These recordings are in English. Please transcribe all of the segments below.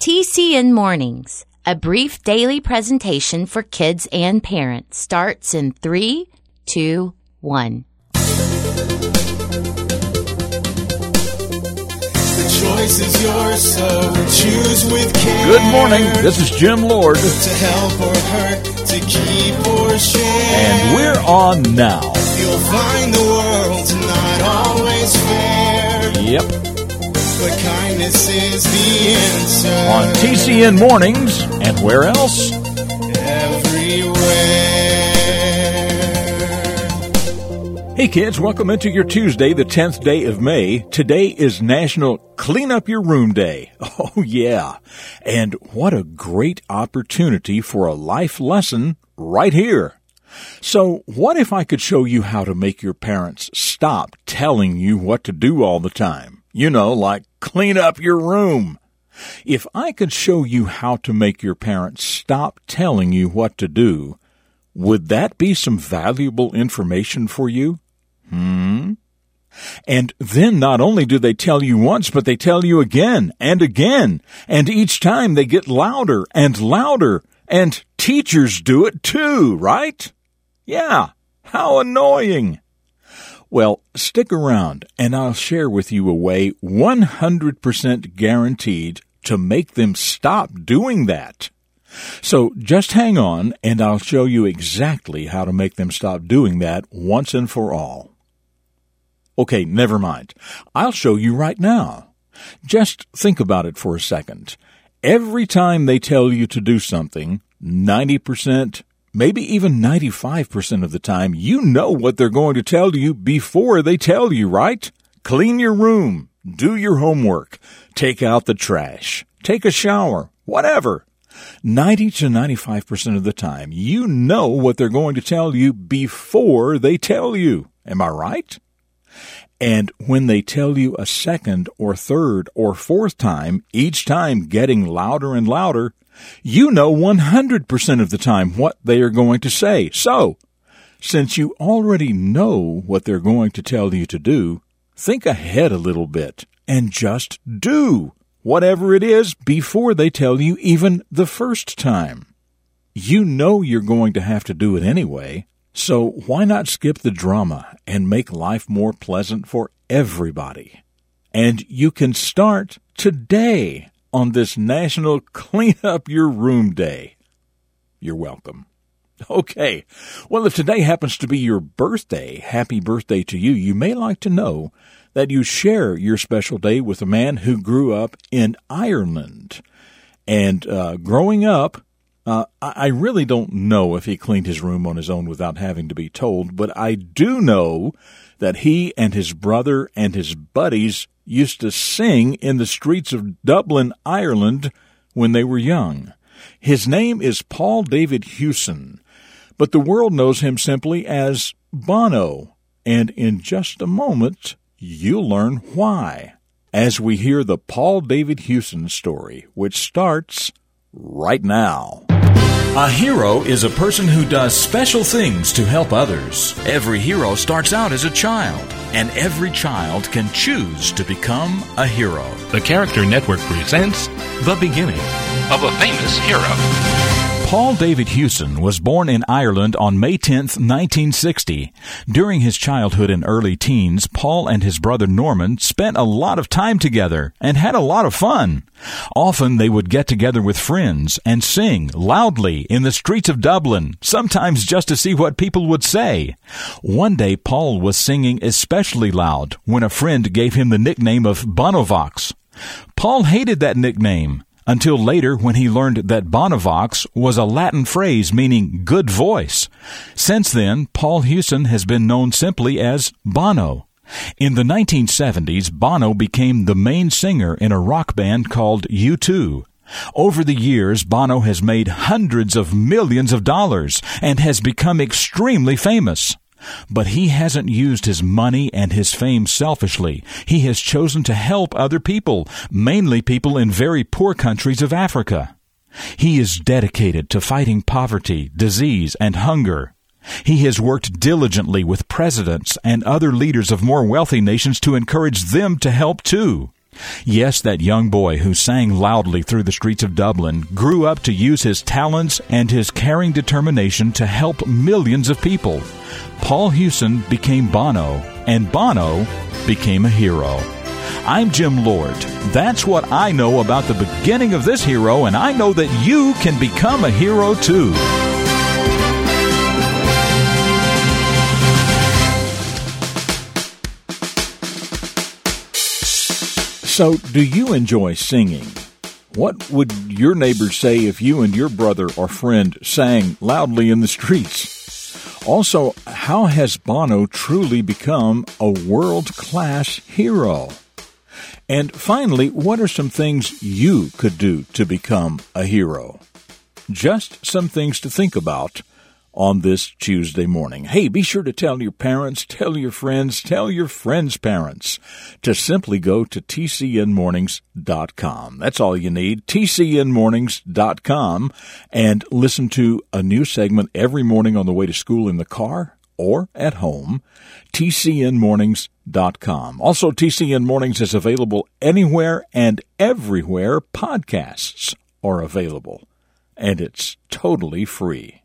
TCN Mornings, a brief daily presentation for kids and parents, starts in three, two, one. The choice is yours, so choose with care. Good morning. This is Jim Lord, To help or hurt, to keep or share. and we're on now. You'll find the world's not always fair. Yep. Kindness is the answer. On TCN Mornings, and where else? Everywhere. Hey kids, welcome into your Tuesday, the 10th day of May. Today is National Clean Up Your Room Day. Oh yeah. And what a great opportunity for a life lesson right here. So, what if I could show you how to make your parents stop telling you what to do all the time? You know, like clean up your room. If I could show you how to make your parents stop telling you what to do, would that be some valuable information for you? Hmm? And then not only do they tell you once, but they tell you again and again. And each time they get louder and louder. And teachers do it too, right? Yeah. How annoying. Well, stick around and I'll share with you a way 100% guaranteed to make them stop doing that. So just hang on and I'll show you exactly how to make them stop doing that once and for all. Okay, never mind. I'll show you right now. Just think about it for a second. Every time they tell you to do something, 90%, maybe even 95% of the time, you know what they're going to tell you before they tell you, right? Clean your room, do your homework, take out the trash, take a shower, whatever. 90 to 95% of the time, you know what they're going to tell you before they tell you. Am I right? And when they tell you a second or third or fourth time, each time getting louder and louder, you know 100% of the time what they are going to say. So, since you already know what they're going to tell you to do, think ahead a little bit and just do whatever it is before they tell you even the first time. You know you're going to have to do it anyway, so why not skip the drama and make life more pleasant for everybody? And you can start today on this National Clean Up Your Room Day. You're welcome. Okay. Well, if today happens to be your birthday, happy birthday to you. You may like to know that you share your special day with a man who grew up in Ireland. And uh, growing up, uh, I really don't know if he cleaned his room on his own without having to be told, but I do know that he and his brother and his buddies used to sing in the streets of Dublin, Ireland when they were young. His name is Paul David Hewson, but the world knows him simply as Bono, and in just a moment you'll learn why as we hear the Paul David Hewson story, which starts right now. A hero is a person who does special things to help others. Every hero starts out as a child, and every child can choose to become a hero. The Character Network presents The Beginning of a Famous Hero. Paul David Hewson was born in Ireland on May 10, 1960. During his childhood and early teens, Paul and his brother Norman spent a lot of time together and had a lot of fun. Often they would get together with friends and sing loudly in the streets of Dublin, sometimes just to see what people would say. One day Paul was singing especially loud when a friend gave him the nickname of Bonovox. Paul hated that nickname until later when he learned that Bonovox was a Latin phrase meaning good voice. Since then, Paul Hewson has been known simply as Bono. In the 1970s, Bono became the main singer in a rock band called U2. Over the years, Bono has made hundreds of millions of dollars and has become extremely famous. But he hasn't used his money and his fame selfishly. He has chosen to help other people, mainly people in very poor countries of Africa. He is dedicated to fighting poverty, disease, and hunger. He has worked diligently with presidents and other leaders of more wealthy nations to encourage them to help too. Yes, that young boy who sang loudly through the streets of Dublin grew up to use his talents and his caring determination to help millions of people. Paul Hewson became Bono, and Bono became a hero. I'm Jim Lord. That's what I know about the beginning of this hero, and I know that you can become a hero too. So, do you enjoy singing? What would your neighbors say if you and your brother or friend sang loudly in the streets? Also, how has Bono truly become a world class hero? And finally, what are some things you could do to become a hero? Just some things to think about on this Tuesday morning. Hey, be sure to tell your parents, tell your friends, tell your friends' parents to simply go to tcnmornings.com. That's all you need, tcnmornings.com, and listen to a new segment every morning on the way to school in the car or at home, tcnmornings.com. Also, TCN Mornings is available anywhere and everywhere podcasts are available, and it's totally free.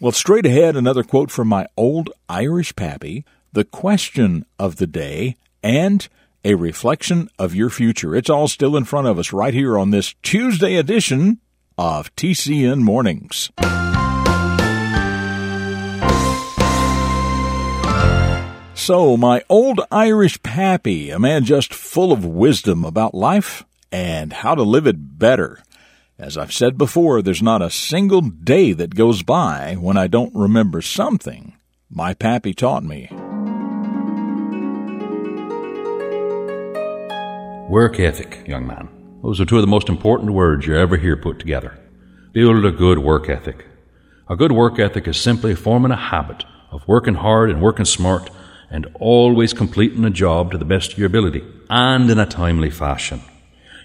Well, straight ahead, another quote from my old Irish pappy, the question of the day, and a reflection of your future. It's all still in front of us right here on this Tuesday edition of TCN Mornings. So, my old Irish pappy, a man just full of wisdom about life and how to live it better. As I've said before, there's not a single day that goes by when I don't remember something my pappy taught me. Work ethic, young man. Those are two of the most important words you ever hear put together. Build a good work ethic. A good work ethic is simply forming a habit of working hard and working smart and always completing a job to the best of your ability and in a timely fashion.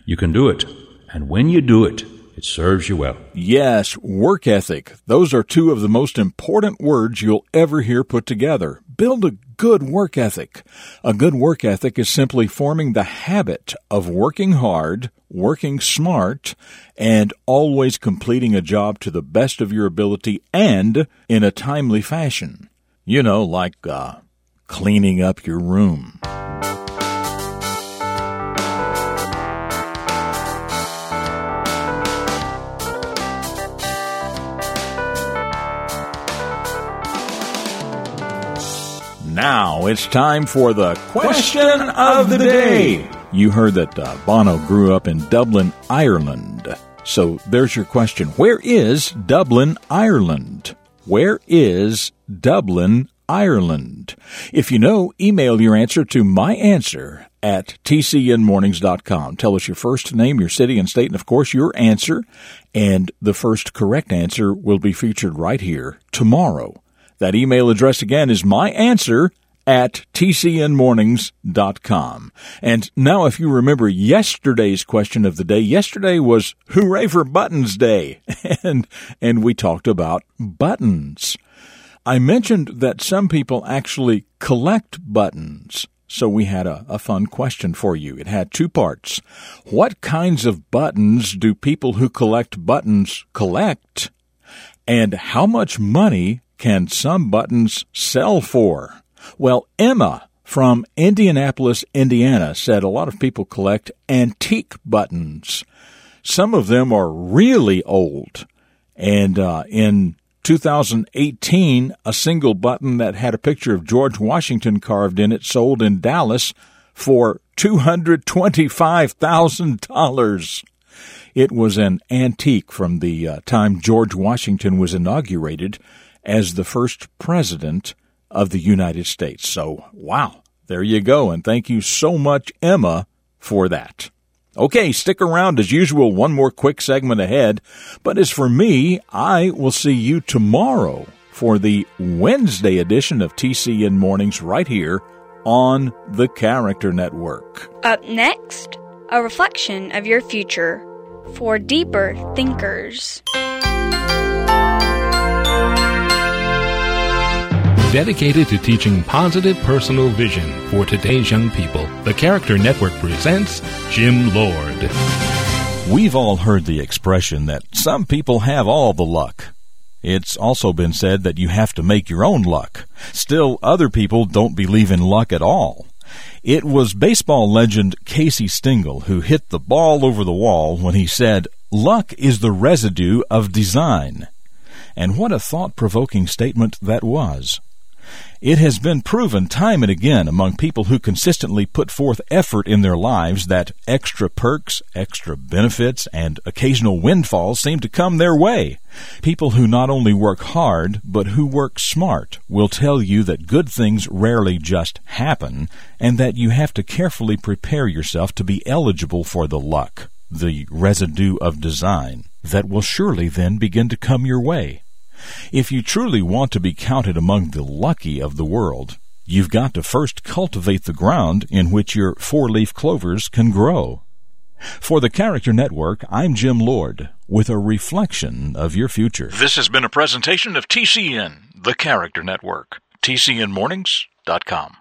You can do it, and when you do it, it serves you well. Yes, work ethic. Those are two of the most important words you'll ever hear put together. Build a good work ethic. A good work ethic is simply forming the habit of working hard, working smart, and always completing a job to the best of your ability and in a timely fashion. You know, like uh, cleaning up your room. It's time for the question of the day. You heard that uh, Bono grew up in Dublin, Ireland. So there's your question. Where is Dublin, Ireland? Where is Dublin, Ireland? If you know, email your answer to my answer at tcnmornings.com. Tell us your first name, your city and state, and of course your answer. And the first correct answer will be featured right here tomorrow. That email address again is my answer at tcnmornings.com. And now, if you remember yesterday's question of the day, yesterday was Hooray for Buttons Day. And, and we talked about buttons. I mentioned that some people actually collect buttons. So we had a, a fun question for you. It had two parts. What kinds of buttons do people who collect buttons collect? And how much money can some buttons sell for? Well, Emma from Indianapolis, Indiana said a lot of people collect antique buttons. Some of them are really old. And uh, in 2018, a single button that had a picture of George Washington carved in it sold in Dallas for $225,000. It was an antique from the uh, time George Washington was inaugurated as the first president of the United States. So, wow, there you go. And thank you so much, Emma, for that. Okay, stick around as usual. One more quick segment ahead. But as for me, I will see you tomorrow for the Wednesday edition of TCN Mornings right here on the Character Network. Up next, a reflection of your future for deeper thinkers. Dedicated to teaching positive personal vision for today's young people The Character Network presents Jim Lord. We've all heard the expression that some people have all the luck. It's also been said that you have to make your own luck. Still, other people don't believe in luck at all. It was baseball legend Casey Stengel who hit the ball over the wall when he said, Luck is the residue of design. And what a thought provoking statement that was. It has been proven time and again among people who consistently put forth effort in their lives that extra perks, extra benefits, and occasional windfalls seem to come their way. People who not only work hard, but who work smart will tell you that good things rarely just happen, and that you have to carefully prepare yourself to be eligible for the luck, the residue of design, that will surely then begin to come your way. If you truly want to be counted among the lucky of the world, you've got to first cultivate the ground in which your four leaf clovers can grow. For the Character Network, I'm Jim Lord with a reflection of your future. This has been a presentation of TCN, the Character Network. TCNMornings.com.